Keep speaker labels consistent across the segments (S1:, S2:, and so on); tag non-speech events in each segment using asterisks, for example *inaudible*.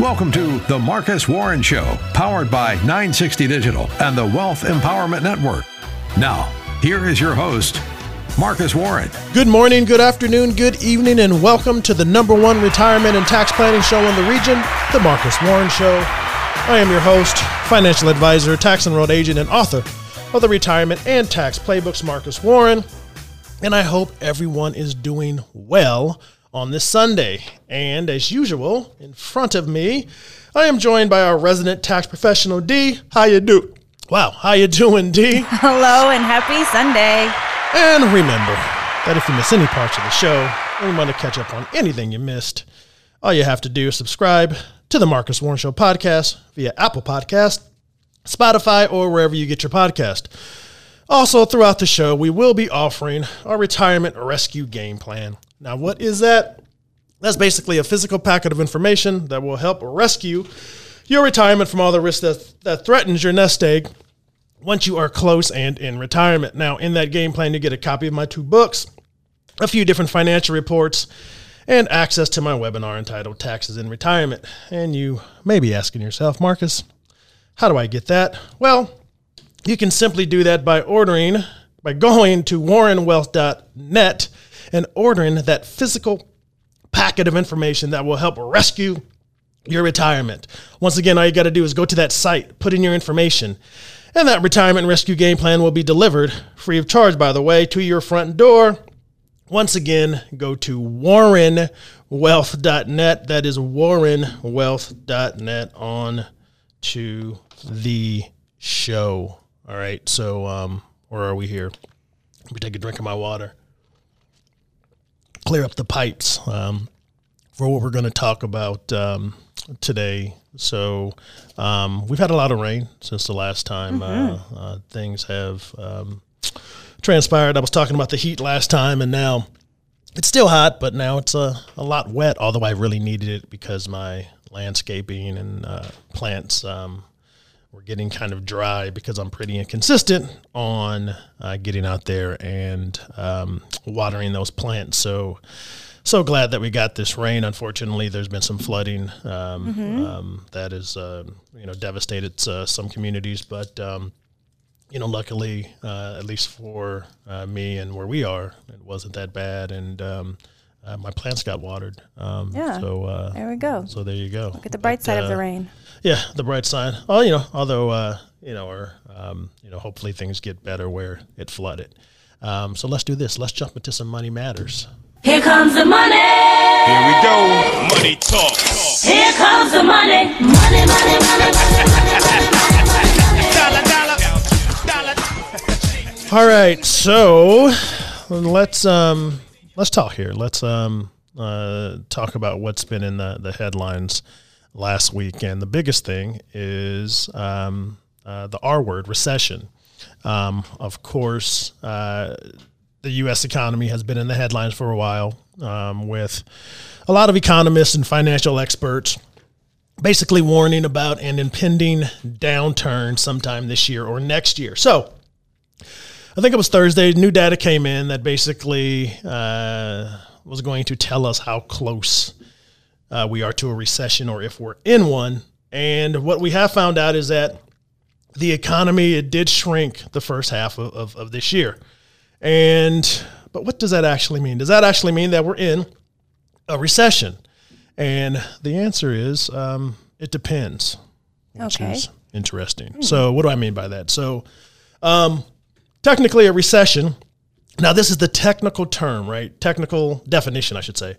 S1: Welcome to The Marcus Warren Show, powered by 960 Digital and the Wealth Empowerment Network. Now, here is your host, Marcus Warren.
S2: Good morning, good afternoon, good evening, and welcome to the number one retirement and tax planning show in the region, The Marcus Warren Show. I am your host, financial advisor, tax and enrolled agent, and author of the Retirement and Tax Playbooks, Marcus Warren. And I hope everyone is doing well on this Sunday. And as usual, in front of me, I am joined by our resident tax professional, D. How you do? Wow, how you doing, D? *laughs*
S3: Hello and happy Sunday.
S2: And remember that if you miss any parts of the show or you want to catch up on anything you missed, all you have to do is subscribe to the Marcus Warren Show podcast via Apple Podcast, Spotify, or wherever you get your podcast. Also, throughout the show, we will be offering our retirement rescue game plan. Now, what is that? That's basically a physical packet of information that will help rescue your retirement from all the risks that, that threatens your nest egg once you are close and in retirement. Now, in that game plan, you get a copy of my two books, a few different financial reports, and access to my webinar entitled Taxes in Retirement. And you may be asking yourself, Marcus, how do I get that? Well, you can simply do that by ordering, by going to warrenwealth.net and ordering that physical packet of information that will help rescue your retirement. Once again, all you got to do is go to that site, put in your information, and that retirement rescue game plan will be delivered free of charge, by the way, to your front door. Once again, go to warrenwealth.net. That is warrenwealth.net on to the show. All right. So, um, where are we here? Let me take a drink of my water. Clear up the pipes um, for what we're going to talk about um, today. So, um, we've had a lot of rain since the last time mm-hmm. uh, uh, things have um, transpired. I was talking about the heat last time, and now it's still hot, but now it's a, a lot wet, although I really needed it because my landscaping and uh, plants um, were getting kind of dry because I'm pretty inconsistent on uh, getting out there and um, watering those plants. So, so glad that we got this rain. Unfortunately, there's been some flooding um, mm-hmm. um, that has uh, you know devastated uh, some communities, but um, you know, luckily, uh, at least for uh, me and where we are, it wasn't that bad, and um, uh, my plants got watered.
S3: Um, yeah. So uh, there we go.
S2: So there you go.
S3: Look at the bright but, side of the rain.
S2: Yeah, the bright side. Oh, you know, although you know, or um, you know, hopefully things get better where it flooded. Um, so let's do this. Let's jump into some money matters.
S4: Here comes the money.
S5: Here we go. Money talk.
S4: Here comes the money. Money, money, money, money.
S5: dollar, dollar,
S2: dollar. All right, so let's um let's talk here. Let's um uh talk about what's been in the the headlines last week, and the biggest thing is um uh, the R word, recession. Um, of course, uh, the U.S. economy has been in the headlines for a while um, with a lot of economists and financial experts basically warning about an impending downturn sometime this year or next year. So, I think it was Thursday, new data came in that basically uh, was going to tell us how close uh, we are to a recession or if we're in one. And what we have found out is that the economy it did shrink the first half of, of, of this year. And but what does that actually mean? Does that actually mean that we're in a recession? And the answer is um, it depends, which okay. is interesting. Mm. So what do I mean by that? So um, technically, a recession. Now, this is the technical term, right? Technical definition, I should say.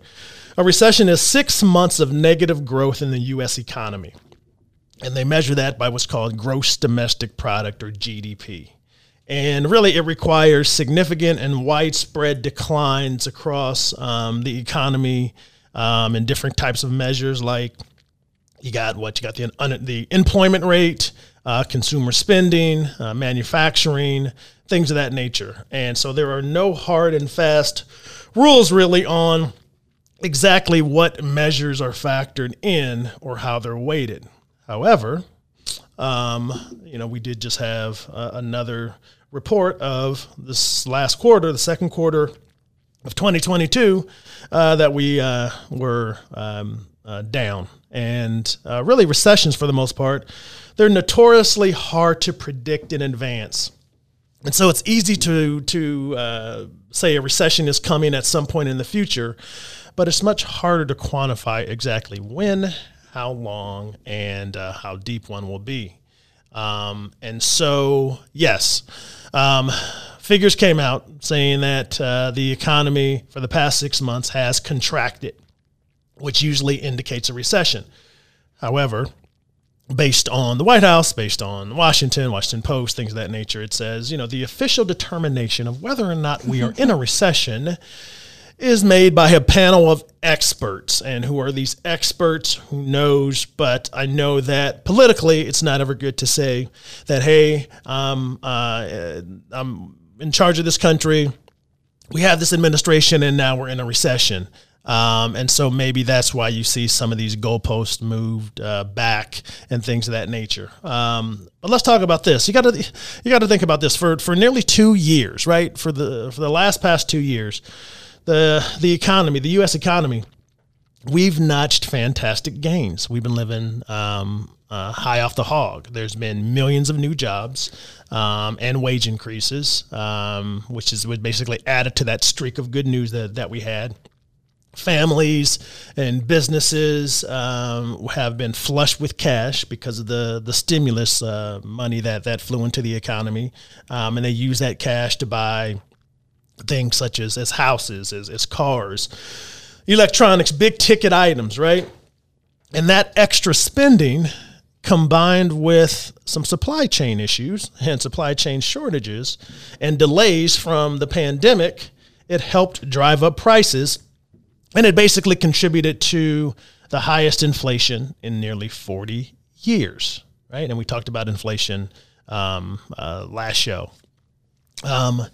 S2: A recession is six months of negative growth in the U.S. economy. And they measure that by what's called gross domestic product or GDP. And really, it requires significant and widespread declines across um, the economy um, in different types of measures. Like you got what you got the un, the employment rate, uh, consumer spending, uh, manufacturing, things of that nature. And so there are no hard and fast rules really on exactly what measures are factored in or how they're weighted. However, um, you know, we did just have uh, another report of this last quarter, the second quarter of 2022, uh, that we uh, were um, uh, down and uh, really recessions for the most part, they're notoriously hard to predict in advance. And so it's easy to to uh, say a recession is coming at some point in the future, but it's much harder to quantify exactly when, how long, and uh, how deep one will be. Um, and so, yes, um, figures came out saying that uh, the economy for the past six months has contracted, which usually indicates a recession. However, based on the White House, based on Washington, Washington Post, things of that nature, it says, you know, the official determination of whether or not we are in a *laughs* recession is made by a panel of experts. And who are these experts? Who knows? But I know that politically, it's not ever good to say that, hey, um, uh, I'm in charge of this country. We have this administration, and now we're in a recession. Um, and so maybe that's why you see some of these goalposts moved uh, back and things of that nature. Um, but let's talk about this. You got to you got to think about this for for nearly two years, right? For the for the last past two years, the the economy, the U.S. economy, we've notched fantastic gains. We've been living um, uh, high off the hog. There's been millions of new jobs um, and wage increases, um, which is what basically added to that streak of good news that that we had families and businesses um, have been flush with cash because of the the stimulus uh, money that that flew into the economy, um, and they use that cash to buy things such as as houses, as, as cars, electronics, big ticket items, right? And that extra spending combined with some supply chain issues and supply chain shortages and delays from the pandemic, it helped drive up prices and it basically contributed to the highest inflation in nearly 40 years, right? And we talked about inflation um, uh, last show. Um,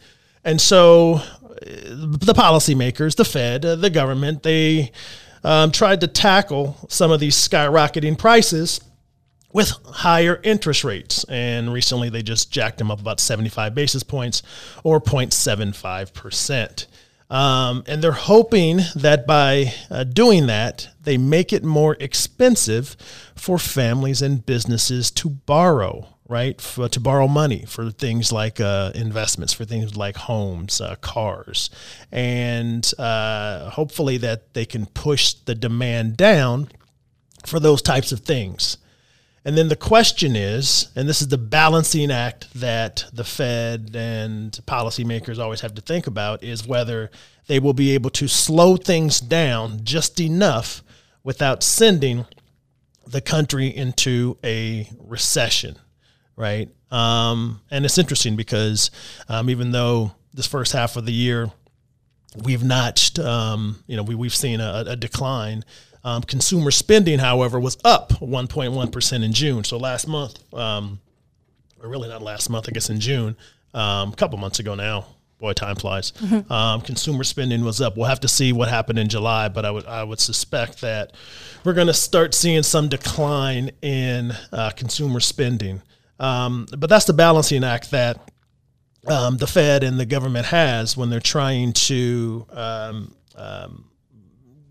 S2: and so uh, the policymakers, the Fed, uh, the government, they um, tried to tackle some of these skyrocketing prices with higher interest rates. And recently they just jacked them up about 75 basis points or 0.75%. Um, and they're hoping that by uh, doing that, they make it more expensive for families and businesses to borrow, right? For, to borrow money for things like uh, investments, for things like homes, uh, cars. And uh, hopefully that they can push the demand down for those types of things. And then the question is, and this is the balancing act that the Fed and policymakers always have to think about, is whether they will be able to slow things down just enough without sending the country into a recession, right? Um, and it's interesting because um, even though this first half of the year we've notched, um, you know, we, we've seen a, a decline. Um, consumer spending, however, was up 1.1% in June. So last month, um, or really not last month, I guess in June, um, a couple months ago now. Boy, time flies. Mm-hmm. Um, consumer spending was up. We'll have to see what happened in July, but I would I would suspect that we're going to start seeing some decline in uh, consumer spending. Um, but that's the balancing act that um, the Fed and the government has when they're trying to um, um,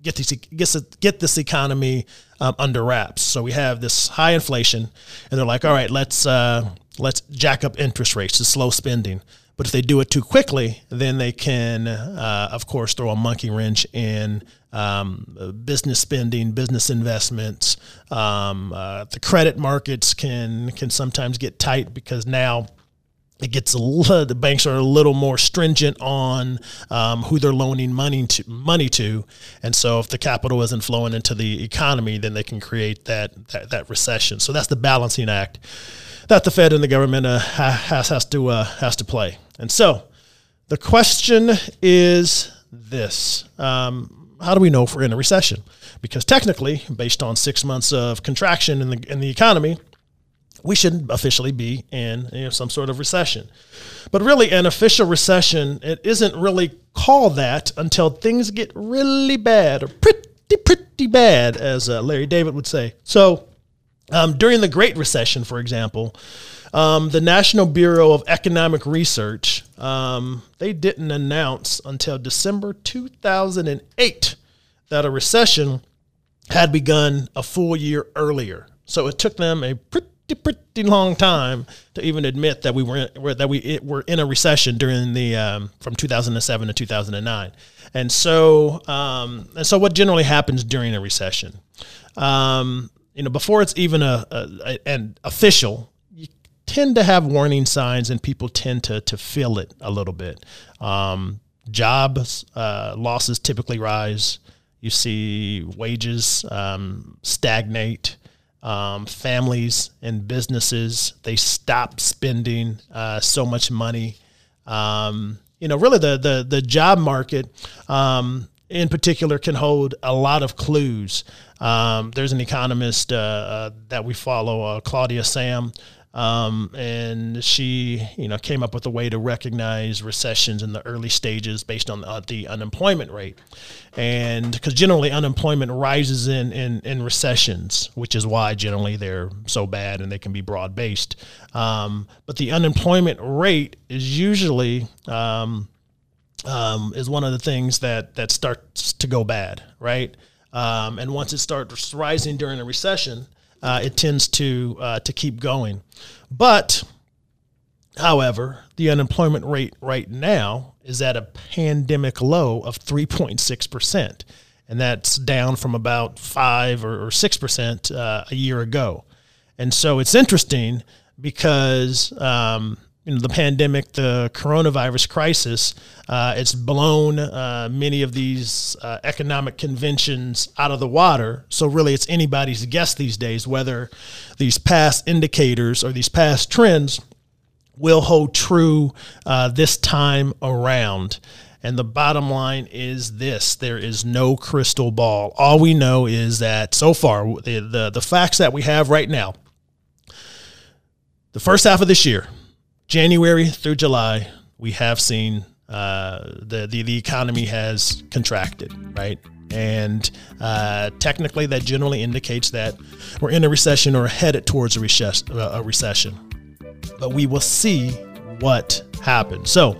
S2: get this get, get this economy um, under wraps. So we have this high inflation, and they're like, all right, let's uh, let's jack up interest rates to slow spending. But if they do it too quickly, then they can, uh, of course, throw a monkey wrench in um, business spending, business investments. Um, uh, the credit markets can can sometimes get tight because now it gets the banks are a little more stringent on um, who they're loaning money to money to, and so if the capital isn't flowing into the economy, then they can create that that, that recession. So that's the balancing act that the Fed and the government uh, has has to uh, has to play. And so the question is this: um, How do we know if we're in a recession? Because technically, based on six months of contraction in the in the economy, we should officially be in you know, some sort of recession. But really, an official recession, it isn't really called that until things get really bad or pretty, pretty bad, as uh, Larry David would say. So, um, during the Great Recession, for example, um, the National Bureau of Economic Research, um, they didn't announce until December 2008 that a recession had begun a full year earlier. So it took them a pretty pretty long time to even admit that we were in, that we were in a recession during the um, from 2007 to 2009. And so um, and so what generally happens during a recession, um, you know, before it's even a, a, a, an official, tend to have warning signs, and people tend to to feel it a little bit. Um, jobs uh, losses typically rise. You see wages um, stagnate. Um, families and businesses they stop spending uh, so much money. Um, you know, really the the the job market um, in particular can hold a lot of clues. Um, there's an economist uh, uh, that we follow, uh, Claudia Sahm, um, and she, you know, came up with a way to recognize recessions in the early stages based on uh, the unemployment rate, and because generally unemployment rises in, in in recessions, which is why generally they're so bad and they can be broad based. Um, but the unemployment rate is usually um, um, is one of the things that that starts to go bad, right? Um, and once it starts rising during a recession, uh, it tends to uh, to keep going. But, however, the unemployment rate right now is at a pandemic low of 3.6 percent, and that's down from about five or six percent uh, a year ago. And so it's interesting because um, you know the pandemic, the coronavirus crisis, uh, it's blown uh, many of these uh, economic conventions out of the water. So really, it's anybody's guess these days whether these past indicators or these past trends will hold true uh, this time around. And the bottom line is this there is no crystal ball. All we know is that so far, the, the, the facts that we have right now, the first half of this year, January through July, we have seen uh, the, the the economy has contracted, right? And uh, technically, that generally indicates that we're in a recession or headed towards a, recess- uh, a recession. But we will see what happens. So,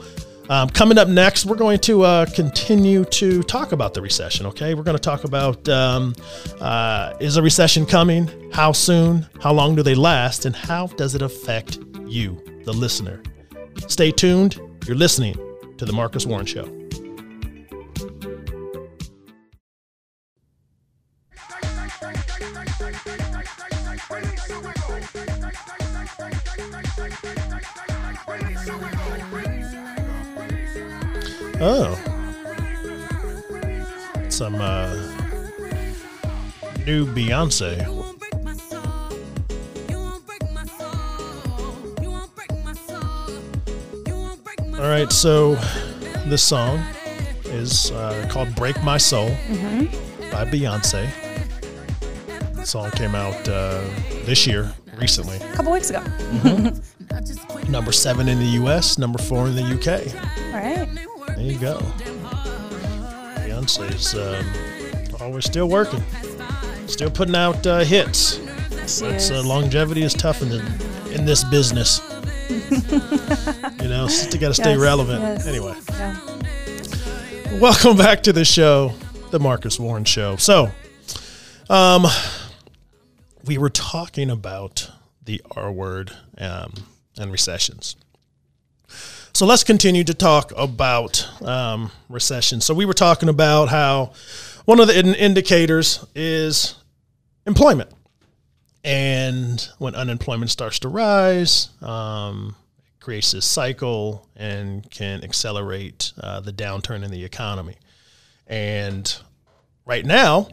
S2: um, coming up next, we're going to uh, continue to talk about the recession. Okay, we're going to talk about um, uh, is a recession coming? How soon? How long do they last? And how does it affect you? The listener. Stay tuned. You're listening to The Marcus Warren Show. Oh. Some uh, new Beyonce. Right, so this song is uh, called Break My Soul mm-hmm. by Beyonce. The song came out uh, this year, recently.
S3: A couple weeks ago.
S2: Mm-hmm. number seven in the US, number four in the UK.
S3: All right.
S2: There you go. Beyonce's um, always still working, still putting out uh, hits. That's, uh, longevity is tough in, the, in this business. You know, *laughs* got to stay yes, relevant. Yes. Anyway, yeah. welcome back to the show, the Marcus Warren Show. So, um, we were talking about the R word um, and recessions. So let's continue to talk about um, recession. So we were talking about how one of the in- indicators is employment. And when unemployment starts to rise, um, creates this cycle and can accelerate uh, the downturn in the economy. And right now,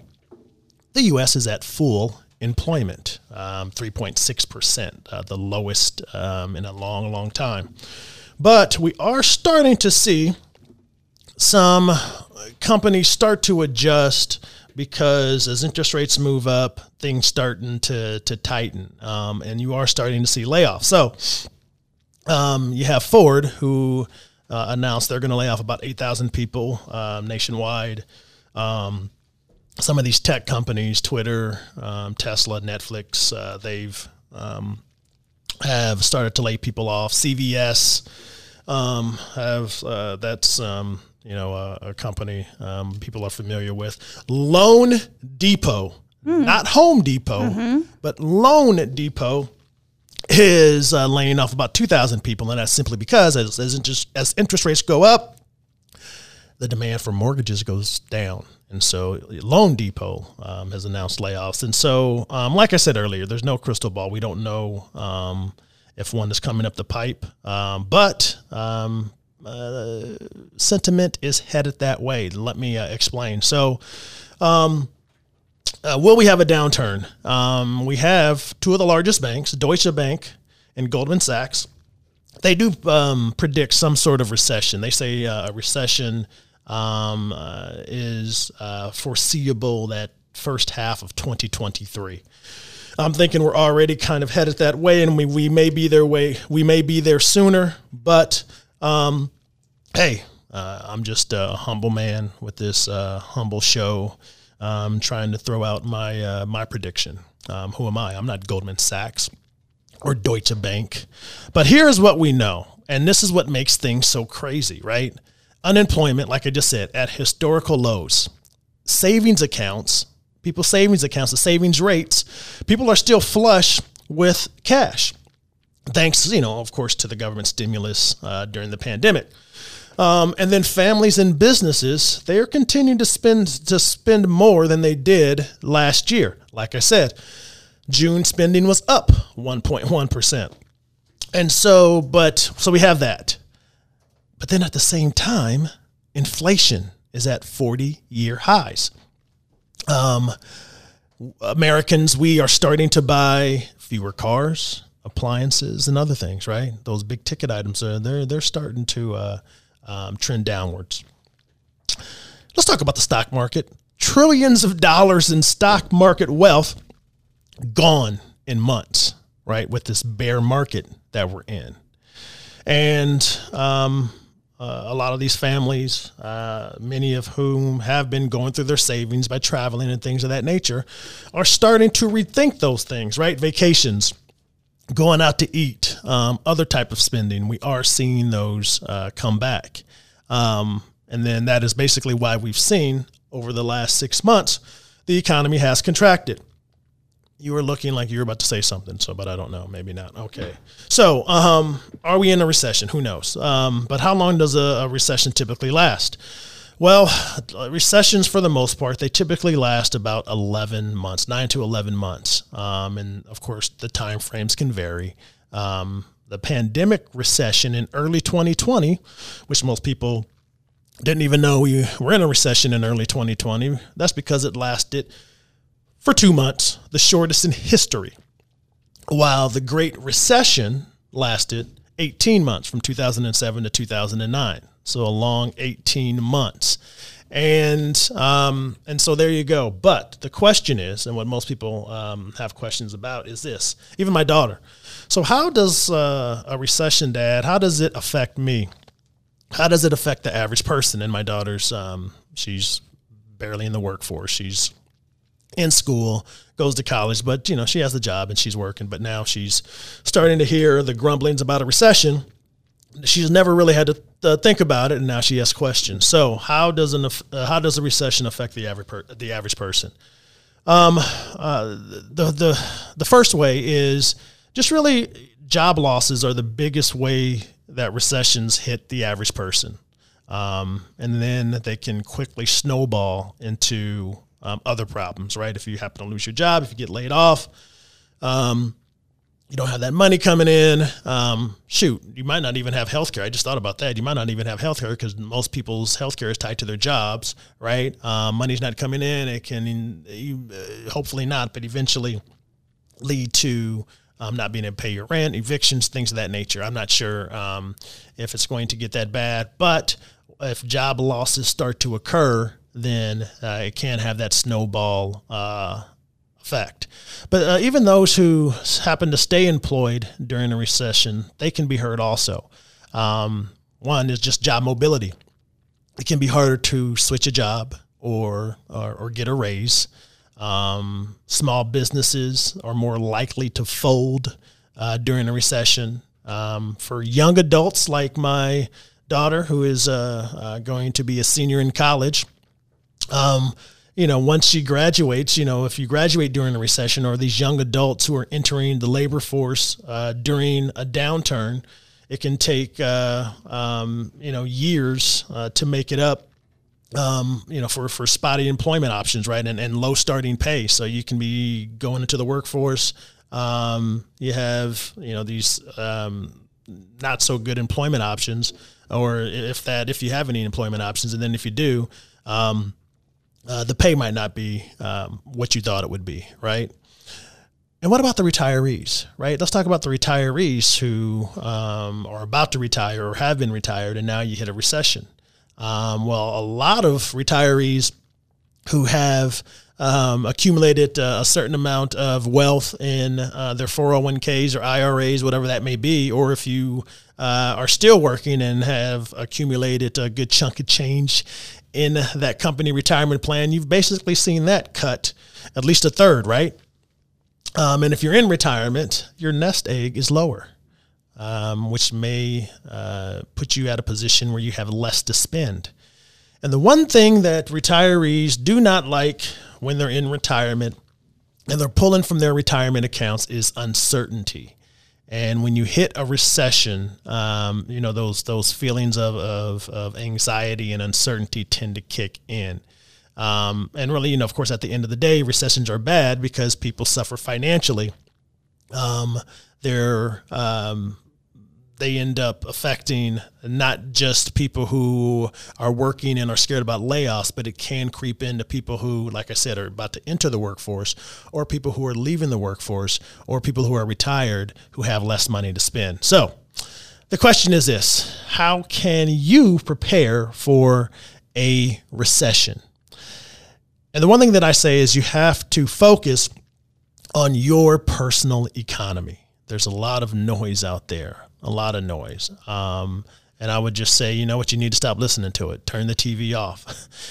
S2: the U.S. is at full employment, um, 3.6%, uh, the lowest um, in a long, long time. But we are starting to see some companies start to adjust because as interest rates move up, things starting to to tighten, um, and you are starting to see layoffs. So um, you have Ford who uh, announced they're going to lay off about eight thousand people um, nationwide. Um, some of these tech companies, Twitter, um, Tesla, Netflix, uh, they've um, have started to lay people off. CVS have uh, that's you know, a, a company um, people are familiar with. Loan Depot not Home Depot, but Loan Depot is uh, laying off about 2,000 people, and that's simply because as, as, interest, as interest rates go up, the demand for mortgages goes down. And so Loan Depot um, has announced layoffs. And so, um, like I said earlier, there's no crystal ball. We don't know um, if one is coming up the pipe. Um, but um, uh, sentiment is headed that way. Let me uh, explain. So, um, uh, will we have a downturn? we have two of the largest banks, Deutsche Bank and Goldman Sachs. They do predict some sort of recession. They say uh, a recession um, uh, is uh, foreseeable that first half of 2023. I'm thinking we're already kind of headed that way, and we, we may be there way we may be there sooner. But um, hey, uh, I'm just a humble man with this uh, humble show, um, trying to throw out my uh, my prediction. Um, who am I? I'm not Goldman Sachs or Deutsche Bank, but here's what we know, and this is what makes things so crazy, right? unemployment, like I just said, at historical lows. Savings accounts, people's savings accounts, the savings rates, people are still flush with cash. Thanks, you know, of course, to the government stimulus uh, during the pandemic. Um, and then families and businesses, they are continuing to spend to spend more than they did last year. Like I said, June spending was up 1.1%. And so, but so we have that. But then at the same time, inflation is at 40 year highs. Um, Americans, we are starting to buy fewer cars, appliances, and other things. Right, those big ticket items are they're they're starting to uh, um, trend downwards. Let's talk about the stock market. Trillions of dollars in stock market wealth gone in months. Right, with this bear market that we're in, and um, uh, a lot of these families, uh, many of whom have been going through their savings by traveling and things of that nature, are starting to rethink those things, right? Vacations, going out to eat, um, other type of spending. We are seeing those uh, come back. Um, and then that is basically why we've seen over the last six months, the economy has contracted you were looking like you were about to say something, so but I don't know, maybe not. Okay, so um, are we in a recession? Who knows? Um, but how long does a, a, recession typically last? Well, recessions for the most part they typically last about eleven months, nine to eleven months, um, and of course the time frames can vary. Um, the pandemic recession in early 2020, which most people didn't even know we were in a recession in early 2020, that's because it lasted for two months, the shortest in history, while the Great Recession lasted 18 months from 2007 to 2009. So a long 18 months. And um, and so there you go. But the question is, and what most people um, have questions about is this. Even my daughter. So how does uh, a recession, Dad? How does it affect me? How does it affect the average person? And my daughter's um, she's barely in the workforce. She's in school, goes to college, but you know, she has a job and she's working, but now she's starting to hear the grumblings about a recession. She's never really had to uh, think about it, and now she has questions. So, how does an uh, how does a recession affect the average per, the average person? Um, uh, the the the first way is just really job losses are the biggest way that recessions hit the average person, um, and then they can quickly snowball into um, other problems, right? If you happen to lose your job, if you get laid off, um, you don't have that money coming in. Um, shoot, you might not even have health care. I just thought about that. You might not even have health care because most people's health care is tied to their jobs, right? Um, money's not coming in. It can, uh, hopefully not, but eventually lead to um, not being able to pay your rent, evictions, things of that nature. I'm not sure um, if it's going to get that bad, but if job losses start to occur, then uh, it can have that snowball uh, effect. But uh, even those who happen to stay employed during a recession, they can be hurt also. Um, one is just job mobility. It can be harder to switch a job or or, or get a raise. Um, small businesses are more likely to fold uh, during a recession. Um, for young adults like my daughter, who is uh, uh, going to be a senior in college, um, you know, once she graduates, you know, if you graduate during a recession or these young adults who are entering the labor force uh, during a downturn, it can take, uh, um, you know, years uh, to make it up. Um, you know, for, for spotty employment options, right, and, and low starting pay. So you can be going into the workforce. Um, you have, you know, these um, not so good employment options, or if that, if you have any employment options, and then if you do, um, uh, the pay might not be um, what you thought it would be, right? And what about the retirees, right? Let's talk about the retirees who um, are about to retire or have been retired, and now you hit a recession. Um, well, a lot of retirees who have um, accumulated uh, a certain amount of wealth in uh, their 401ks or IRAs, whatever that may be, or if you uh, are still working and have accumulated a good chunk of change in that company retirement plan, you've basically seen that cut at least a third, right? Um, and if you're in retirement, your nest egg is lower, um, which may uh, put you at a position where you have less to spend. And the one thing that retirees do not like when they're in retirement and they're pulling from their retirement accounts is uncertainty. And when you hit a recession, um, you know those those feelings of, of, of anxiety and uncertainty tend to kick in. Um, and really, you know, of course, at the end of the day, recessions are bad because people suffer financially. Um, they're um, they end up affecting not just people who are working and are scared about layoffs, but it can creep into people who, like I said, are about to enter the workforce, or people who are leaving the workforce, or people who are retired who have less money to spend. So, the question is this How can you prepare for a recession? And the one thing that I say is you have to focus on your personal economy. There's a lot of noise out there a lot of noise. Um, and I would just say, you know what, you need to stop listening to it. Turn the TV off.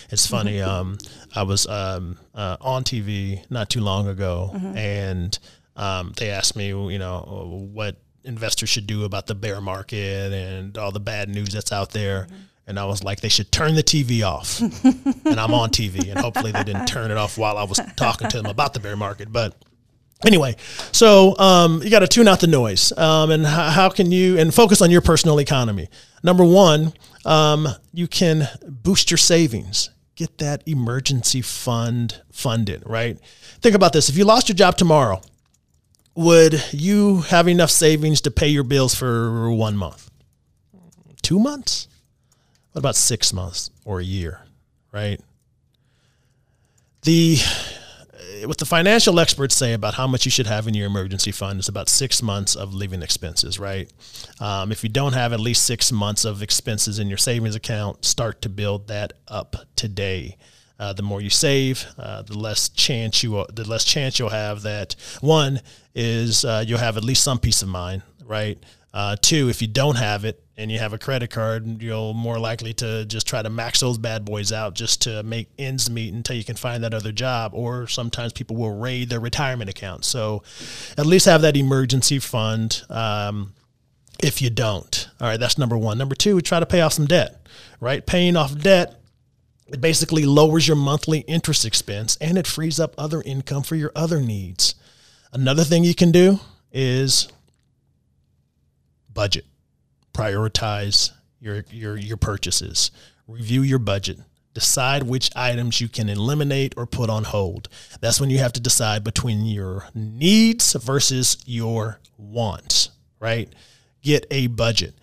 S2: *laughs* it's funny. *laughs* Um, I was um, uh, on TV not too long ago, mm-hmm. and um, they asked me, you know, what investors should do about the bear market and all the bad news that's out there. Mm-hmm. And I was like, they should turn the TV off. *laughs* and I'm on TV, and hopefully they didn't turn it off while I was talking to them about the bear market. But Anyway, so um, you got to tune out the noise, um, and how, how, can you and focus on your personal economy. Number one, um, you can boost your savings. Get that emergency fund funded. Right. Think about this: if you lost your job tomorrow, would you have enough savings to pay your bills for one month, two months? What about six months or a year? Right. The what the financial experts say about how much you should have in your emergency fund is about six months of living expenses, right? Um, if you don't have at least six months of expenses in your savings account, start to build that up today. Uh, the more you save, uh, the less chance you the less chance you'll have that one is uh, you'll have at least some peace of mind, right? Uh, two, if you don't have it and you have a credit card, you're more likely to just try to max those bad boys out just to make ends meet until you can find that other job. Or sometimes people will raid their retirement account. So at least have that emergency fund. Um, if you don't, all right, that's number one. Number two, try to pay off some debt, right? Paying off debt it basically lowers your monthly interest expense and it frees up other income for your other needs. Another thing you can do is budget. Prioritize your your your purchases. Review your budget. Decide which items you can eliminate or put on hold. That's when you have to decide between your needs versus your wants, right? Get a budget.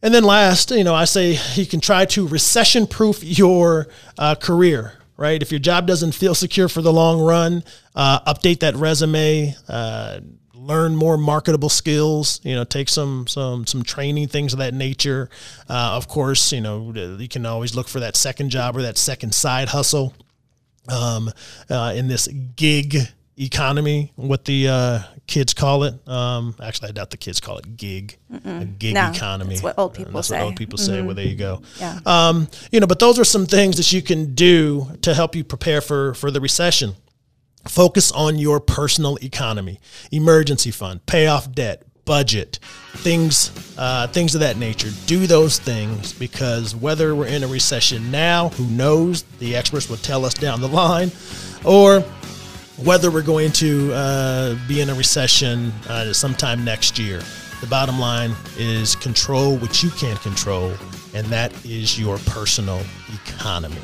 S2: And then last, you know, I say you can try to recession proof your uh, career, right? If your job doesn't feel secure for the long run, uh, update that resume, uh, learn more marketable skills you know take some some some training things of that nature. Uh, of course you know you can always look for that second job or that second side hustle um, uh, in this gig economy what the uh, kids call it. Um, actually i doubt the kids call it gig Mm-mm. a gig no, economy.
S3: that's what old people
S2: that's
S3: say
S2: what old people say. Mm-hmm. well there you go.
S3: Yeah.
S2: Um, you know but those are some things that you can do to help you prepare for for the recession Focus on your personal economy, emergency fund, pay off debt, budget, things, uh, things of that nature. Do those things because whether we're in a recession now, who knows? The experts will tell us down the line, or whether we're going to uh, be in a recession uh, sometime next year. The bottom line is control what you can't control, and that is your personal economy.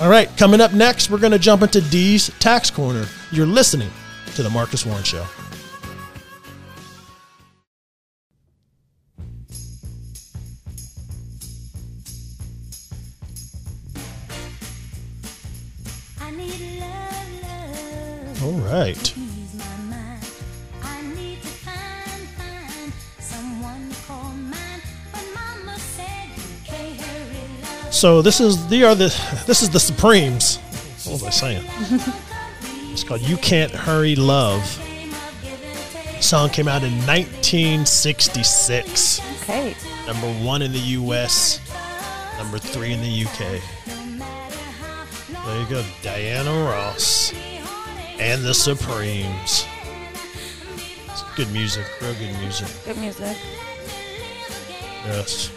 S2: All right, coming up next, we're going to jump into D's Tax Corner. You're listening to The Marcus Warren Show. All right. So this is the are the this is the Supremes. What was I saying? *laughs* it's called "You Can't Hurry Love." The song came out in 1966.
S3: Okay.
S2: Number one in the U.S. Number three in the UK. There you go, Diana Ross and the Supremes. It's good music, real good music.
S3: Good music.
S2: Yes.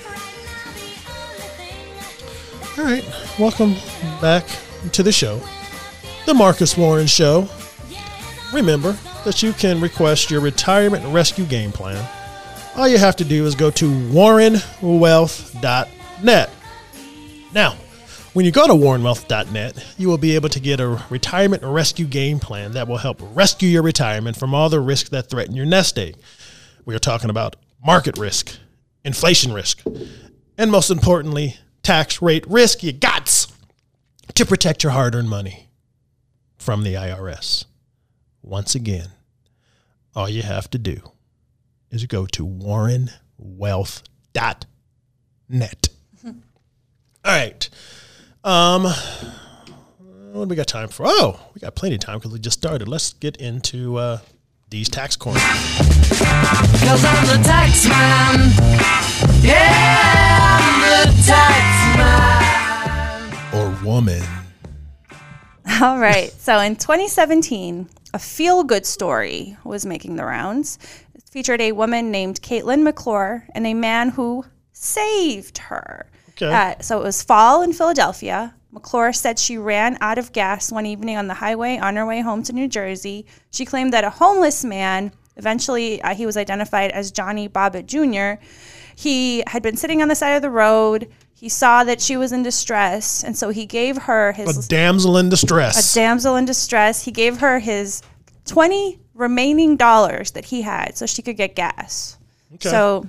S2: All right, welcome back to the show, The Marcus Warren Show. Remember that you can request your retirement rescue game plan. All you have to do is go to warrenwealth.net. Now, when you go to warrenwealth.net, you will be able to get a retirement rescue game plan that will help rescue your retirement from all the risks that threaten your nest egg. We are talking about market risk, inflation risk, and most importantly, tax rate risk you got to protect your hard earned money from the IRS. Once again, all you have to do is go to warrenwealth.net. *laughs* All right. Um, what do we got time for? Oh, we got plenty of time because we just started. Let's get into uh, these tax corner.
S6: Cause I'm the tax man. Yeah, I'm the tax
S2: woman.
S3: All right. So in 2017, a feel good story was making the rounds. It featured a woman named Katelyn McClure and a man who saved her.
S2: Okay.
S3: Uh, so it was fall in Philadelphia. McClure said she ran out of gas one evening on the highway on her way home to New Jersey. She claimed that a homeless man, eventually uh, he was identified as Johnny Bobbitt Jr., he had been sitting on the side of the road. He saw that she was in distress, and so he gave her his
S2: A damsel in distress.
S3: a damsel in distress. He gave her his 20 remaining dollars that he had so she could get gas.
S2: Okay.
S3: So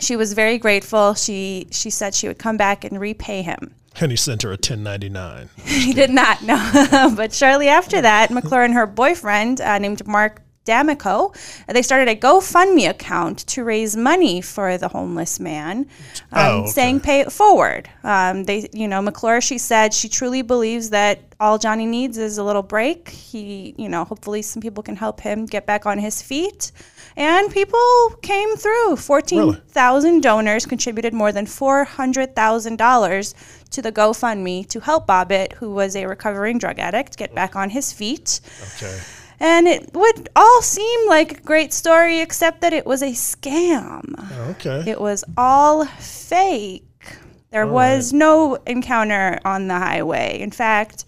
S3: she was very grateful. She she said she would come back and repay him.
S2: and he sent her a 1099. *laughs*
S3: He did not know. *laughs* but shortly after that, McClure and her boyfriend, uh, named Mark D'Amico, they started a GoFundMe account to raise money for the homeless man, um,
S2: Oh, okay.
S3: saying pay it forward. Um, they, you know, McClure, she said she truly believes that all Johnny needs is a little break. He, you know, hopefully some people can help him get back on his feet. And people came through. 14,000 donors contributed more than $400,000 to the GoFundMe to help Bobbitt, who was a recovering drug addict, get back on his feet.
S2: Okay.
S3: And it would all seem like a great story, except that it was a scam.
S2: Okay.
S3: It was all fake. There was no encounter on the highway. In fact,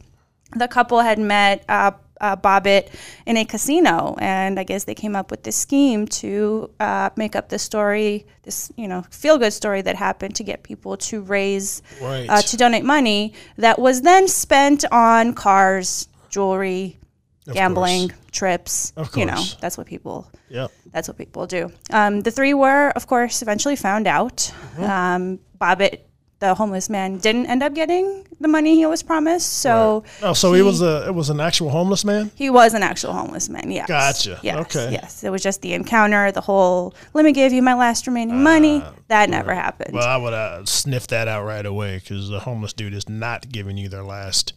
S3: the couple had met uh, uh, Bobbitt in a casino, and I guess they came up with this scheme to uh, make up the story, this you know feel good story that happened to get people to raise
S2: Right.
S3: uh, to donate money that was then spent on cars, jewelry, gambling, trips.
S2: Of
S3: You know, that's what people
S2: Yep.
S3: that's what people do. Um, the three were, of course, eventually found out.
S2: Mm-hmm.
S3: Um, Bobbitt, the homeless man, didn't end up getting the money he was promised. So
S2: Oh, so he, was a it was an actual homeless man.
S3: he was an actual homeless man. Yes.
S2: Gotcha.
S3: Yes.
S2: Okay.
S3: Yes. It was just the encounter, the whole. Let me give you my last remaining money. That never happened.
S2: Well, I would uh, sniff that out right away because the homeless dude is not giving you their last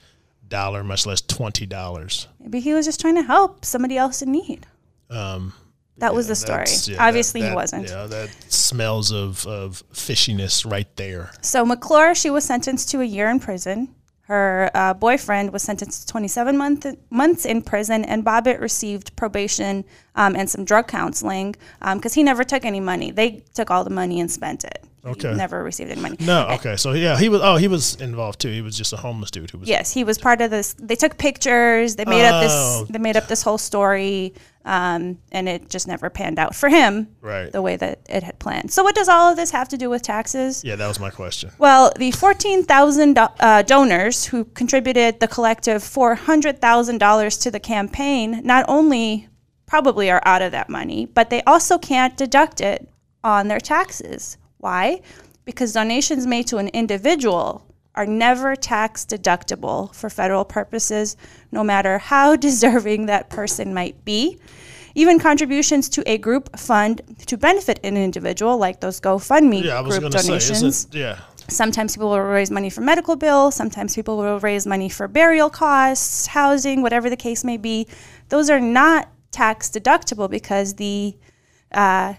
S2: dollar, much less twenty dollars.
S3: Maybe he was just trying to help somebody else in need.
S2: Um,
S3: That was the story.
S2: yeah,
S3: Obviously,
S2: that-
S3: he wasn't.
S2: Yeah, that smells of of fishiness right there.
S3: So McClure, she was sentenced to a year in prison. Her uh, boyfriend was sentenced to 27 month, months in prison, and Bobbitt received probation um, and some drug counseling because he never took any money. They took all the money and spent it.
S2: Okay.
S3: Never received any money.
S2: No, okay. So yeah, he was. Oh, he was involved too. He was just a homeless dude who was.
S3: Yes, he was part of this. They took pictures. They made up
S2: Oh.
S3: this. They made up this whole story, um, and it just never panned out for him.
S2: Right.
S3: The way that it had planned. So, what does all of this have to do with taxes?
S2: Yeah, that was my question.
S3: Well, the 14,000 do- uh, donors who contributed the collective $400,000 to the campaign not only probably are out of that money, but they also can't deduct it on their taxes. Why? Because donations made to an individual are never tax deductible for federal purposes, no matter how *laughs* deserving that person might be. Even contributions to a group fund to benefit an individual, like those GoFundMe
S2: Yeah,
S3: group
S2: going to say,
S3: donations,
S2: yeah?
S3: Sometimes people will raise money for medical bills. Sometimes people will raise money for burial costs, housing, whatever the case may be. Those are not tax deductible because the uh,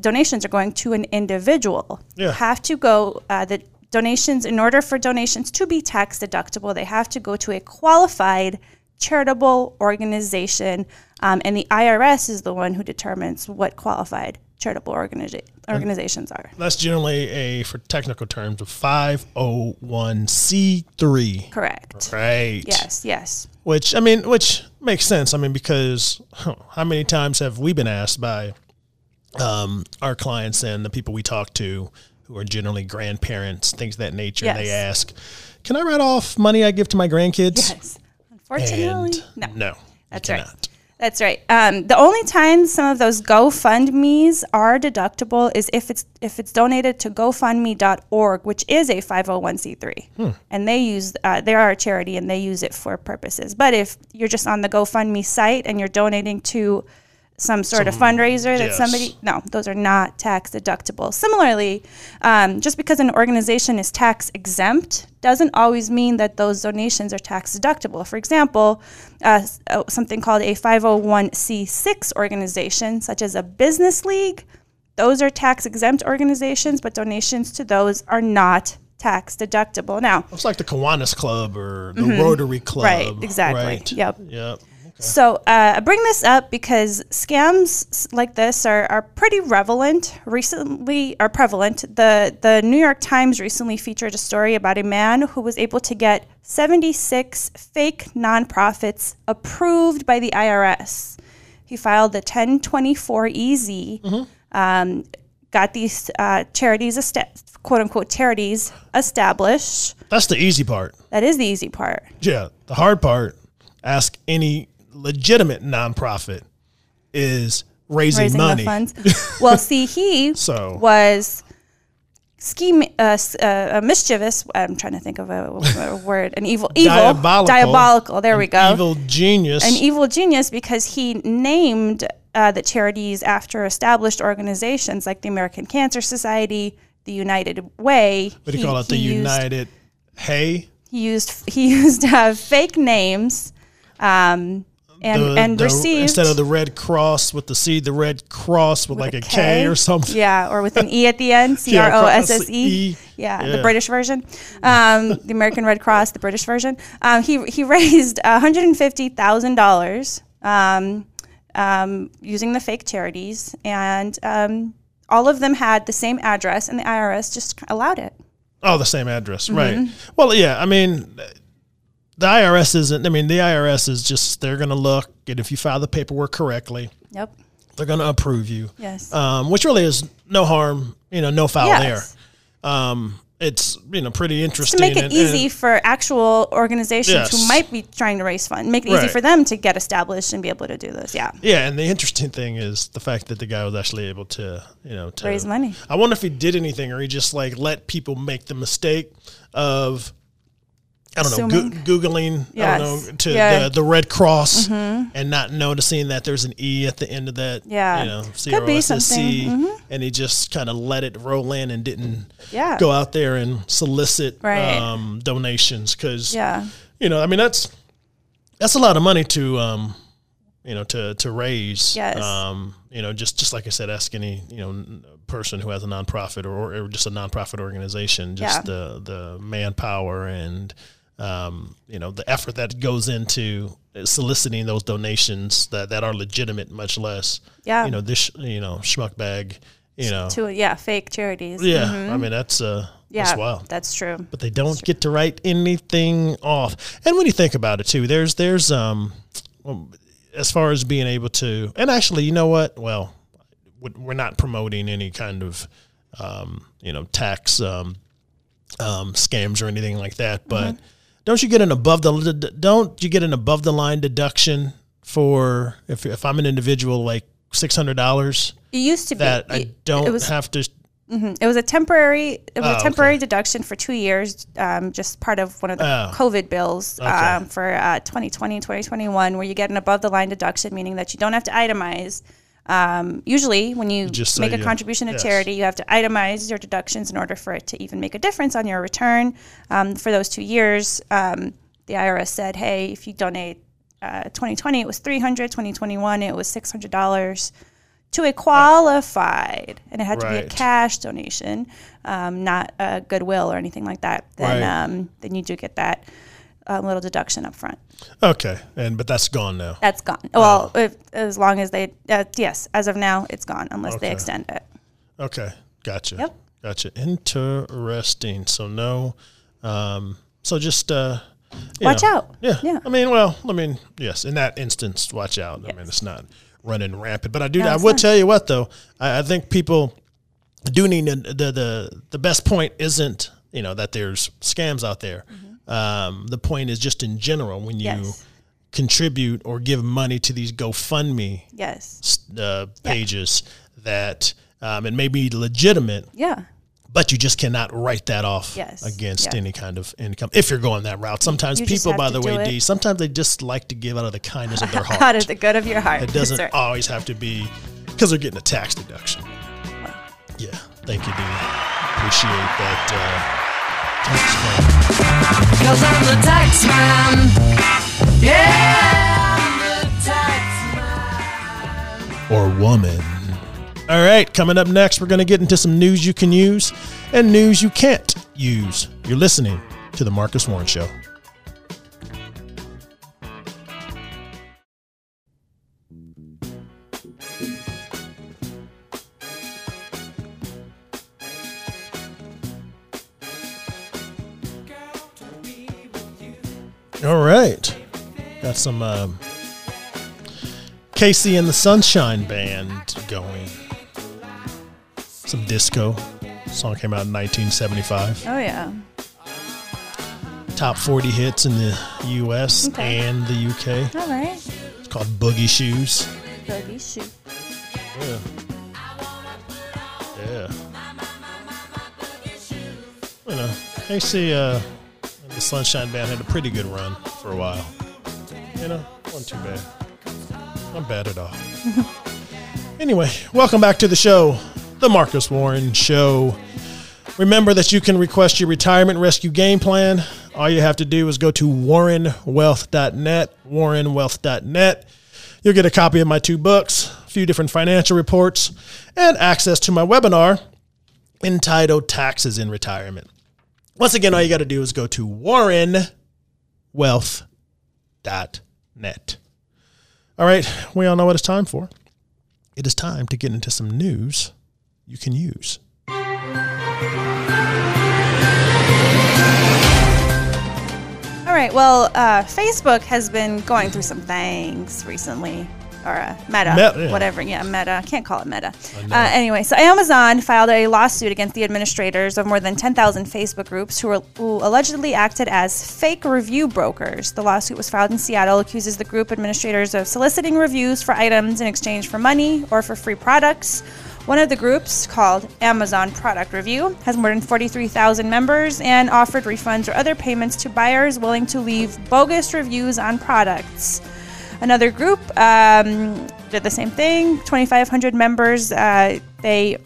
S3: donations are going to an individual.
S2: Yeah.
S3: You have to go, uh, the donations, in order for donations to be tax deductible, they have to go to a qualified charitable organization. Um, and the IRS is the one who determines what qualified charitable organiza- organizations are.
S2: That's generally a, for technical terms, a five hundred one c three.
S3: Correct.
S2: Right.
S3: Yes, yes.
S2: Which I mean, which makes sense. I mean, because huh, how many times have we been asked by um, our clients and the people we talk to, who are generally grandparents, things of that nature, and they ask, "Can I write off money I give to my grandkids?"
S3: Yes. Unfortunately,
S2: And
S3: no.
S2: no,
S3: That's right.
S2: cannot.
S3: That's right. Um, the only time some of those GoFundMe's are deductible is if it's if it's donated to GoFundMe.org, which is a 501c3, and they use uh, they are a charity and they use it for purposes. But if you're just on the GoFundMe site and you're donating to some sort of fundraiser that
S2: yes.
S3: somebody no those are not tax deductible similarly um, just because an organization is tax exempt doesn't always mean that those donations are tax deductible for example uh, uh, something called a 501c6 organization such as a business league those are tax exempt organizations but donations to those are not tax deductible now
S2: It's like the Kiwanis Club or the Rotary Club.
S3: Mm-hmm. Right, exactly.
S2: right?
S3: Yep.
S2: Yep.
S3: So uh, I bring this up because scams like this are, are pretty prevalent. Recently, are prevalent. The the New York Times recently featured a story about a man who was able to get 76 fake nonprofits approved by the IRS. He filed the 1024EZ, um, got these uh, charities, esta- quote unquote charities, established.
S2: That's the easy part.
S3: That is the easy part.
S2: Yeah. The hard part, ask any legitimate nonprofit, is raising,
S3: raising
S2: money.
S3: funds. *laughs* well, see, he
S2: So-
S3: was scheme uh, s- uh, mischievous. I'm trying to think of a, a word. An evil, evil,
S2: Diabolical.
S3: diabolical. There we go.
S2: Evil genius.
S3: An evil genius because he named uh, the charities after established organizations like the American Cancer Society, the United Way.
S2: what do you
S3: He-
S2: call it? The
S3: used-
S2: United Hey.
S3: He used *laughs* he used uh, fake names. Um, and,
S2: The-
S3: and
S2: the-
S3: received
S2: instead of the Red Cross with the C, the Red Cross with, like a K, or something.
S3: Yeah, or with an E at the end, *laughs* C R O S S E. Yeah,
S2: Yeah.
S3: the British version, um, the American Red Cross, the British version. Um, he he *laughs* raised one hundred and fifty thousand dollars um, um, using the fake charities, and um, all of them had the same address, and the IRS just allowed it.
S2: Oh, the same address,
S3: Mm-hmm.
S2: right? Well, yeah. I mean, the IRS isn't. I mean, the IRS is just they're going to look, and if you file the paperwork correctly,
S3: Yep.
S2: they're going to approve you.
S3: Yes.
S2: Um, which really is no harm, you know, no foul
S3: Yes.
S2: there. Um, it's you know pretty interesting.
S3: to make it
S2: and-
S3: easy
S2: and-
S3: for actual organizations who might be trying to raise funds, make it easy for them to get established and be able to do this. Yeah.
S2: yeah, and the interesting thing is the fact that the guy was actually able to, you know, to
S3: Raise money.
S2: I wonder if he did anything or he just like let people make the mistake of I don't know,
S3: Assuming.
S2: goo googling, I
S3: Yes.
S2: don't know, to
S3: Yeah. Mm-hmm.
S2: the, the Red Cross and not noticing that there's an E at the end of that.
S3: Yeah.
S2: you know,
S3: Could be
S2: S S C,
S3: something. Mm-hmm.
S2: and he just kind of let it roll in and didn't
S3: Yeah.
S2: go out there and solicit
S3: Right.
S2: um, donations because
S3: Yeah.
S2: you know, I mean that's that's a lot of money to um, you know to to raise.
S3: Yes.
S2: Um, you know, just just like I said, ask any you know person who has a nonprofit or, or just a nonprofit organization, just
S3: Yeah.
S2: the the manpower and um, you know the effort that goes into soliciting those donations that, that are legitimate, much less
S3: Yeah.
S2: you know this you know schmuck bag, you know
S3: To yeah, fake charities.
S2: yeah.
S3: Mhm.
S2: I mean that's uh
S3: yeah,
S2: that's wild
S3: that's true.
S2: but they don't get to write anything off. And when you think about it too, there's there's um as far as being able to and actually, you know what? Well, we- we're not promoting any kind of um, you know tax um, um, scams or anything like that, but don't you get an above the don't you get an above the line deduction for if if I'm an individual like six hundred dollars
S3: It used to be
S2: that I don't
S3: It was
S2: have to
S3: it was a temporary it was
S2: Oh,
S3: a
S2: okay.
S3: temporary deduction for two years, um, just part of one of the
S2: Oh.
S3: COVID bills
S2: Okay.
S3: um, for uh, 2020, 2021, where you get an above the line deduction, meaning that you don't have to itemize. Um, usually, when you
S2: just say
S3: make a
S2: you-
S3: contribution to
S2: yes.
S3: charity, you have to itemize your deductions in order for it to even make a difference on your return. Um, for those two years, um, the IRS said, "Hey, if you donate uh, 2020, it was 300. 2021, it was 600 dollars." To a qualified, and it had to be a cash donation, um, not a goodwill or anything like that. Then,
S2: Right.
S3: um, then you do get that uh, little deduction up front.
S2: Okay, and but that's gone now.
S3: That's gone. Well, if, as long as they, uh, yes, as of now, it's gone unless they extend it.
S2: Okay, gotcha.
S3: Yep.
S2: Gotcha. Interesting. So no, um, so just uh,
S3: Watch
S2: know,
S3: out.
S2: Yeah.
S3: Yeah.
S2: I mean, well, I mean, yes. In that instance, watch out. I mean, it's not running rampant, but I do.
S3: No,
S2: I will
S3: not.
S2: tell you what though. I, I think people do need to, the the the best point isn't you know that there's scams out there. Um, the point is just in general when you.
S3: Yes.
S2: contribute or give money to these GoFundMe
S3: Yes.
S2: uh, pages that um, it may be legitimate,
S3: Yeah.
S2: but you just cannot write that off
S3: Yes.
S2: against
S3: Yeah.
S2: any kind of income if you're going that route. Sometimes
S3: You
S2: people, by the way. D, sometimes they just like to give out of the kindness of their *laughs* heart.
S3: Out of the good of your heart.
S2: it doesn't
S3: right.
S2: always have to be because they're getting a tax deduction. Yeah, thank you, D. Appreciate that. Uh.
S6: Cause I'm the tax man. Yeah, I'm the tax man.
S2: or woman. All right, coming up next, we're going to get into some news you can use and news you can't use. You're listening to The Marcus Warren Show. All right. Got some um, KC and the Sunshine Band going. Some disco. Song came out in 1975.
S3: Oh yeah.
S2: Top 40 hits in the US
S3: Okay.
S2: and the UK.
S3: All right.
S2: It's called Boogie Shoes.
S3: Boogie Shoes.
S2: Yeah. Yeah. You know, KC uh, the Sunshine Band had a pretty good run for a while. You know, wasn't too bad. Not bad at all. *laughs* anyway, welcome back to the show, The Marcus Warren Show. Remember that you can request your retirement rescue game plan. All you have to do is go to warrenwealth.net, warrenwealth.net. You'll get a copy of my two books, a few different financial reports, and access to my webinar entitled Taxes in Retirement. Once again, all you got to do is go to warrenwealth.net. All right, we all know what it's time for. It is time to get into some news you can use.
S3: All right. Well, uh, Facebook has been going through some things recently, or uh, Meta,
S2: Meta, yeah.
S3: whatever. Yeah, Meta. I can't call it Meta. Uh, anyway, so Amazon filed a lawsuit against the administrators of more than 10,000 Facebook groups who, were, who allegedly acted as fake review brokers. The lawsuit was filed in Seattle, accuses the group administrators of soliciting reviews for items in exchange for money or for free products. One of the groups, called Amazon Product Review, has more than 43,000 members and offered refunds or other payments to buyers willing to leave bogus reviews on products. Another group um, did the same thing 2,500 members. Uh, they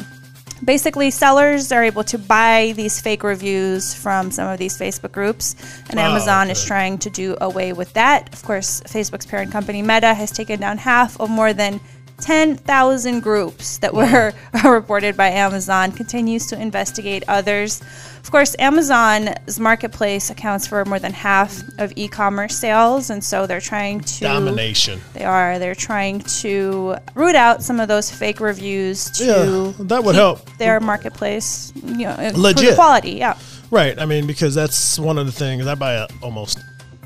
S3: basically sellers are able to buy these fake reviews from some of these Facebook groups, and
S2: Oh,
S3: Amazon is trying to do away with that. Of course, Facebook's parent company Meta has taken down half of more than 10,000 groups that were *laughs* reported by Amazon, continues to investigate others. Of course, Amazon's marketplace accounts for more than half of e commerce sales, and so they're trying to.
S2: Domination.
S3: They are. They're trying to root out some of those fake reviews to
S2: Yeah, that would
S3: keep
S2: help.
S3: their marketplace, you know,
S2: Legit.
S3: quality. Yeah.
S2: Right. I mean, because that's one of the things I buy a, almost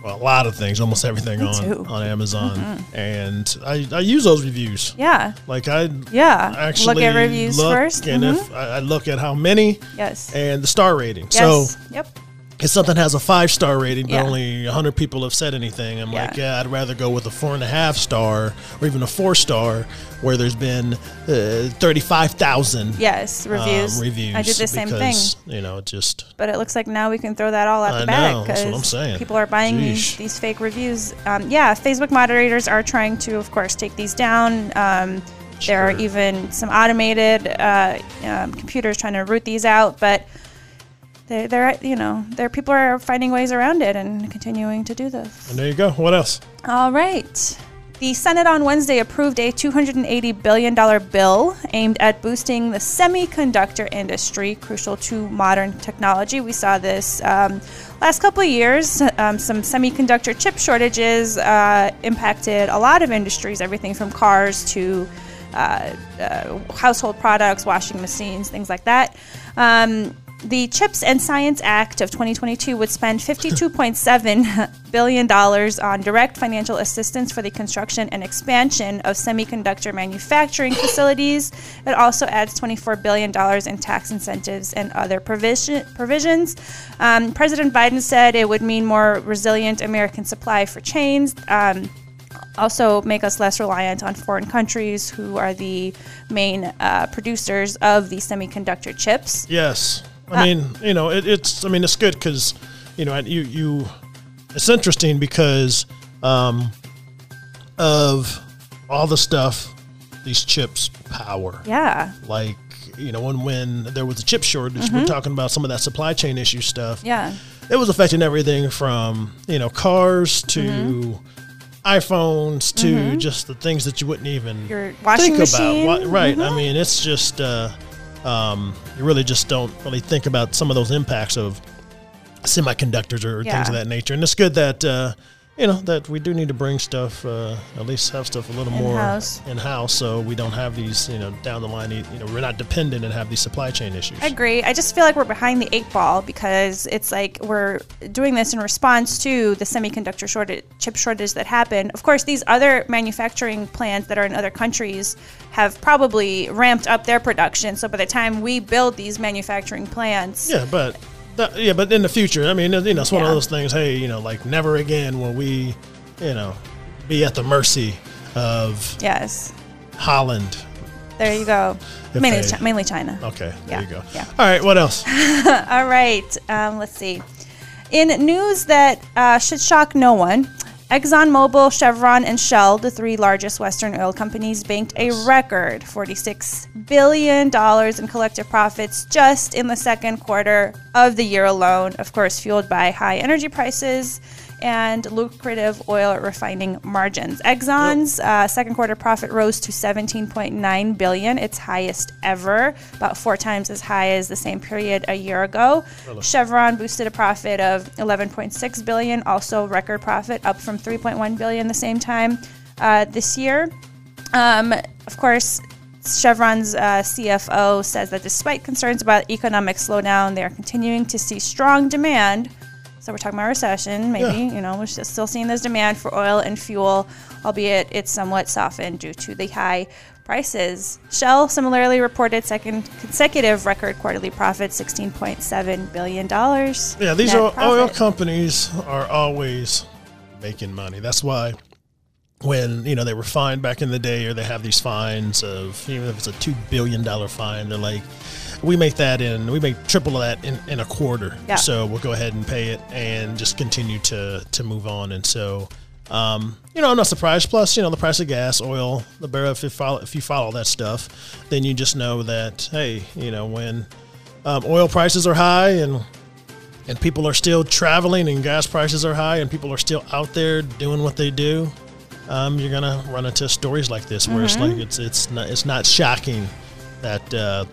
S2: a lot of things, almost everything on
S3: too. Mm-hmm.
S2: on Amazon, and I, I use those reviews.
S3: Yeah.
S2: Like I
S3: Yeah.
S2: actually
S3: Look at reviews
S2: look,
S3: first.
S2: and
S3: Mhm.
S2: if I, I look at how many
S3: Yes.
S2: and the star rating.
S3: yes.
S2: So
S3: yep.
S2: If something has a five star rating, but
S3: Yeah.
S2: only hundred people have said anything, I'm like,
S3: Yeah.
S2: yeah, I'd rather go with a four and a half star or even a four star, where there's been uh, thirty five thousand
S3: Yes. Reviews.
S2: Um, reviews.
S3: I did the same thing.
S2: You know, just
S3: But it looks like now we can throw that all out
S2: I
S3: the back
S2: know, that's what I'm saying.
S3: people are buying these, these fake reviews. Um, yeah, Facebook moderators are trying to, of course, take these down. Um, There are even some automated uh, um, computers trying to root these out, but they're, they're you know, there people are finding ways around it and continuing to do this.
S2: and there you go. What else?
S3: All right. The Senate on Wednesday approved a $280 billion bill aimed at boosting the semiconductor industry, crucial to modern technology. We saw this um, last couple of years. Um, some semiconductor chip shortages uh, impacted a lot of industries, everything from cars to uh, uh, household products, washing machines, things like that. Um, the Chips and Science Act of 2022 would spend $52.7 *laughs* billion on direct financial assistance for the construction and expansion of semiconductor manufacturing facilities. It also adds $24 billion in tax incentives and other provision, provisions. Um, President Biden said it would mean more resilient American supply for chains. Um, also make us less reliant on foreign countries who are the main uh, producers of the semiconductor chips.
S2: Yes. I mean, you know, it, it's. I mean, it's good because, you know, you you. It's interesting because um, of all the stuff these chips power.
S3: Yeah,
S2: Like, you know, when when there was a chip shortage, we're talking about some of that supply chain issue stuff.
S3: Mm-hmm. yeah,
S2: It was affecting everything from you know cars to.
S3: Mm-hmm.
S2: iPhones to just the things that you wouldn't even
S3: Your washing
S2: think
S3: machine. Mm-hmm.
S2: about. Right. I mean, it's just uh, um, you really just don't really think about some of those impacts of semiconductors or things of that nature. And it's good that uh, you know that we do need to bring stuff, uh, at least have stuff a little
S3: In-house.
S2: more in house, so we don't have these you know down the line. You know, we're not dependent and have these supply chain issues.
S3: I agree. I just feel like we're behind the eight ball because it's like we're doing this in response to the semiconductor shortage, chip shortage that happened. Of course, these other manufacturing plants that are in other countries have probably ramped up their production. So by the time we build these manufacturing plants,
S2: Yeah, but that, yeah, but in the future, I mean, you know, it's one of those things. Hey, you know, like never again will we, you know, be at the mercy of
S3: yes,
S2: Holland.
S3: there you go. Mainly,
S2: they-
S3: Chi- mainly China.
S2: Okay,
S3: Yeah,
S2: there you go.
S3: yeah.
S2: All right, what else? *laughs*
S3: All right, um, let's see. In news that uh, should shock no one, ExxonMobil, Chevron, and Shell, the three largest Western oil companies, banked a record $46 billion in collective profits just in the second quarter of the year alone, of course, fueled by high energy prices and lucrative oil refining margins. Exxon's uh, second quarter profit rose to 17.9 billion, its highest ever, about four times as high as the same period a year ago. Chevron boosted a profit of 11.6 billion, also record profit, up from 3.1 billion the same time uh, this year. Um, of course, Chevron's uh, CFO says that despite concerns about economic slowdown, they are continuing to see strong demand. So we're talking about recession. Maybe
S2: Yeah.
S3: you know we're still seeing this demand for oil and fuel, albeit it's somewhat softened due to the high prices. Shell similarly reported second consecutive record quarterly profit, sixteen point seven billion dollars.
S2: Yeah, these oil, oil companies are always making money. That's why when you know they were fined back in the day, or they have these fines of even if it's a two billion dollar fine, they're like, we make that in, we make triple of that in, in a quarter.
S3: Yeah.
S2: So we'll go ahead and pay it and just continue to to move on. And so. Um, you know, I'm not surprised. Plus, you know, the price of gas, oil, the barrel. If you follow, if you follow that stuff, then you just know that hey, you know, when um, oil prices are high and and people are still traveling and gas prices are high and people are still out there doing what they do um, you're gonna run into stories like this where
S3: Mm-hmm.
S2: it's like it's it's not it's not shocking that uh,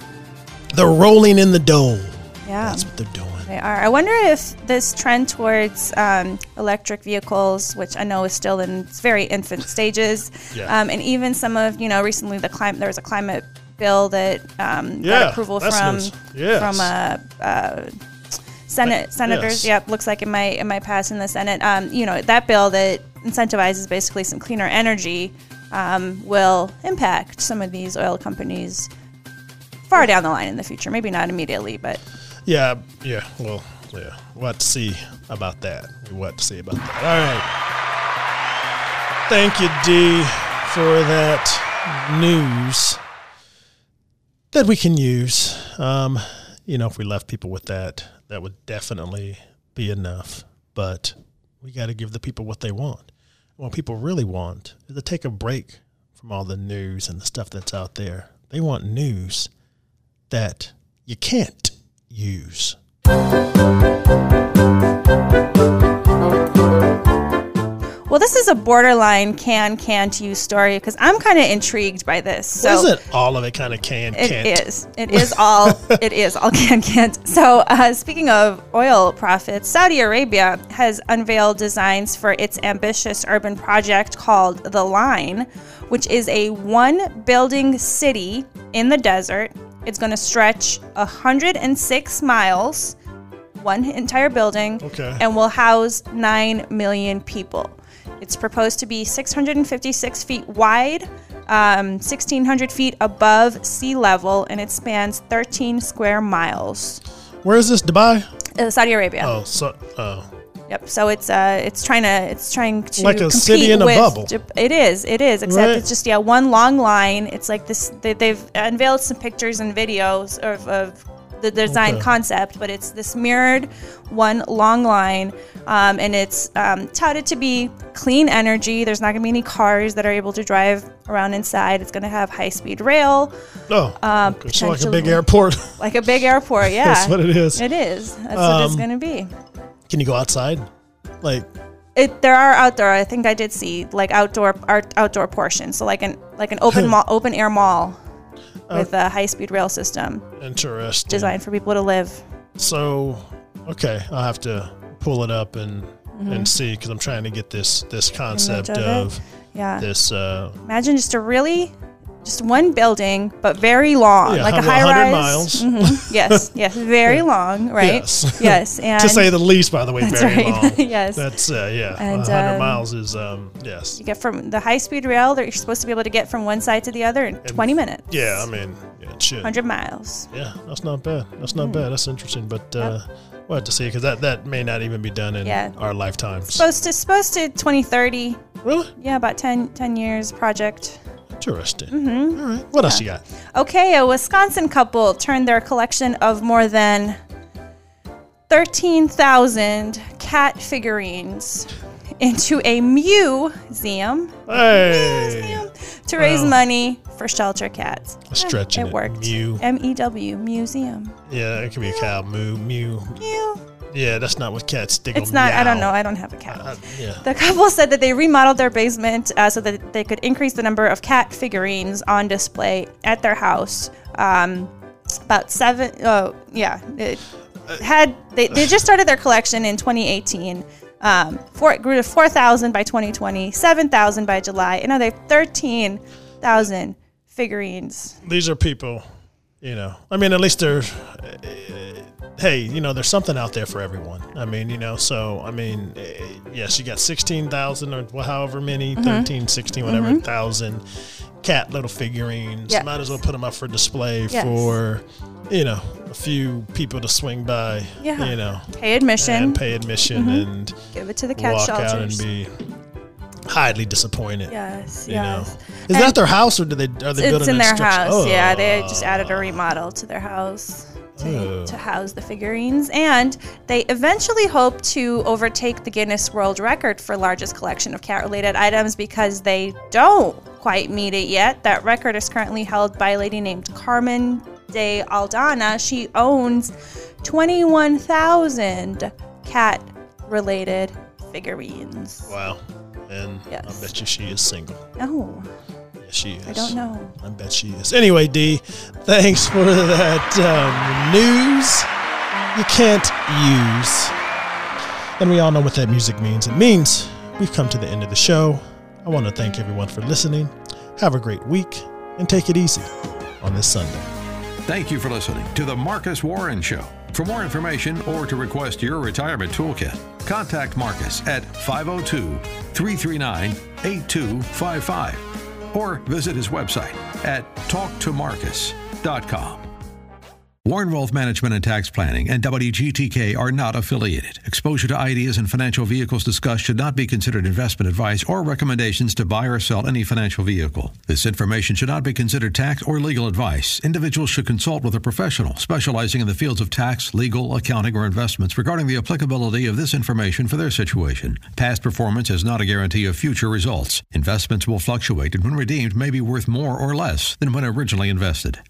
S2: they're rolling in the dough.
S3: Yeah.
S2: That's what they're doing.
S3: They are. I wonder if this trend towards um, electric vehicles, which I know is still in its very infant stages, *laughs*
S2: Yeah.
S3: um, and even some of you know recently the climate there was a climate bill that um,
S2: Yeah,
S3: got approval from.
S2: Yes.
S3: from uh, uh, Senate senators.
S2: yes.
S3: Yep, looks like it might it might pass in the Senate. Um, you know that bill that incentivizes basically some cleaner energy um, will impact some of these oil companies far down the line in the future. Maybe not immediately, but
S2: Yeah, yeah. Well, yeah. Have to see about that. We'll have to see about that. All right. Thank you, D, for that news that we can use. Um, you know, if we left people with that, that would definitely be enough. But we got to give the people what they want. What people really want is to take a break from all the news and the stuff that's out there. They want news that you can't use.
S3: Well, this is a borderline can can't use story because I'm kind of intrigued by this. So
S2: Isn't all of it kind of can
S3: it
S2: can't?
S3: is. It is all. *laughs* it is all can can't. So uh, speaking of oil profits, Saudi Arabia has unveiled designs for its ambitious urban project called the Line, which is a one-building city in the desert. It's going to stretch 106 miles, one entire building,
S2: Okay.
S3: and will house 9 million people. It's proposed to be 656 feet wide, um, 1,600 feet above sea level, and it spans 13 square miles.
S2: Where is this? Dubai?
S3: Uh, Saudi Arabia.
S2: Oh, so oh,
S3: Yep. So it's uh, it's trying to it's trying to
S2: Like a
S3: compete
S2: city in a
S3: with
S2: bubble.
S3: It is. It is. Except
S2: Right.
S3: it's just yeah, one long line. It's like this. They, they've unveiled some pictures and videos of, of the design
S2: Okay.
S3: concept, but it's this mirrored one long line, um, and it's um, touted to be clean energy. There's not going to be any cars that are able to drive around inside. It's going to have high speed rail,
S2: oh,
S3: Um,
S2: okay. so like a big airport. *laughs*
S3: like a big airport. *laughs* Yeah,
S2: That's what it is.
S3: It is. That's what it's
S2: Um,
S3: going to be.
S2: Can you go outside? Like,
S3: It, there are outdoor. I think I did see like outdoor art, outdoor portions. So like an like an open mall, open air mall with a high speed rail system
S2: interesting.
S3: designed for people to live.
S2: So, okay, I'll have to pull it up and
S3: Mm-hmm.
S2: and see because I'm trying to get this this concept
S3: of
S2: of
S3: Yeah.
S2: this. Uh,
S3: Imagine just a really just one building, but very long,
S2: yeah,
S3: like a high
S2: 100
S3: rise.
S2: miles.
S3: Mhm. *laughs* Yes, yes, very long, right?
S2: Yes. *laughs*
S3: yes, and *laughs*
S2: to say the least, by the way,
S3: That's
S2: very
S3: right.
S2: long.
S3: Yes.
S2: That's uh, yeah.
S3: And,
S2: 100
S3: um,
S2: miles is um, yes.
S3: you get from the high speed rail that you're supposed to be able to get from one side to the other in 20 minutes.
S2: Yeah, I mean, yeah, it should.
S3: 100 miles.
S2: Yeah, that's not bad. That's
S3: Mm.
S2: not bad. That's interesting. But uh, we'll have to see because that, that may not even be done in
S3: Yeah.
S2: our lifetimes.
S3: Supposed to supposed to 2030.
S2: really
S3: Yeah, about 10, 10 years project.
S2: Interesting. Mm-hmm. All right. What else you got?
S3: Okay, a Wisconsin couple turned their collection of more than 13,000 cat figurines into a museum
S2: Hey,
S3: to raise
S2: Wow.
S3: money for shelter cats.
S2: stretching
S3: it
S2: it.
S3: worked.
S2: Mew.
S3: M E W, museum.
S2: yeah, it could be a cow. Moo, mew.
S3: Mew.
S2: Yeah, that's not what cats think.
S3: It's not, I don't know, I don't have a cat.
S2: Uh, yeah.
S3: The couple said that they remodeled their basement uh, so that they could increase the number of cat figurines on display at their house. Um, about seven, oh, yeah. It had they, they *laughs* just started their collection in 2018. Um, four, it grew to 4,000 by 2020, 7,000 by July, and now they have 13,000 figurines.
S2: These are people, you know. I mean, at least they're. uh, hey, you know, there's something out there for everyone. I mean, you know, so I mean, eh, yes, you got sixteen thousand or however many,
S3: Mm-hmm.
S2: 13, 16, whatever thousand cat little figurines.
S3: Yes.
S2: Might as well put them up for display
S3: Yes.
S2: for, you know, a few people to swing by.
S3: Yeah.
S2: You know,
S3: Pay admission,
S2: and pay admission and
S3: give it to the cat
S2: walk
S3: shelters.
S2: out and be highly disappointed.
S3: yes,
S2: You
S3: yes.
S2: know, is that their house or do they are they
S3: it's
S2: building
S3: in their house. Yeah,
S2: Oh.
S3: they just added a remodel to their house to,
S2: Oh.
S3: to house the figurines, and they eventually hope to overtake the Guinness World Record for largest collection of cat-related items because they don't quite meet it yet. That record is currently held by a lady named Carmen de Aldana. She owns 21,000 cat-related figurines.
S2: Wow. And
S3: Yes.
S2: I bet you she is single.
S3: Oh,
S2: Yeah, she is.
S3: I don't know.
S2: I bet she is. Anyway, D, thanks for that um, news you can't use. And we all know what that music means. It means we've come to the end of the show. I want to thank everyone for listening. Have a great week and take it easy on this Sunday.
S1: Thank you for listening to The Marcus Warren Show. For more information or to request your retirement toolkit, contact Marcus at 502 339 8255 or visit his website at talktomarcus.com. Warren Wealth Management and Tax Planning and WGTK are not affiliated. Exposure to ideas and financial vehicles discussed should not be considered investment advice or recommendations to buy or sell any financial vehicle. This information should not be considered tax or legal advice. Individuals should consult with a professional specializing in the fields of tax, legal, accounting, or investments regarding the applicability of this information for their situation. Past performance is not a guarantee of future results. Investments will fluctuate and when redeemed may be worth more or less than when originally invested.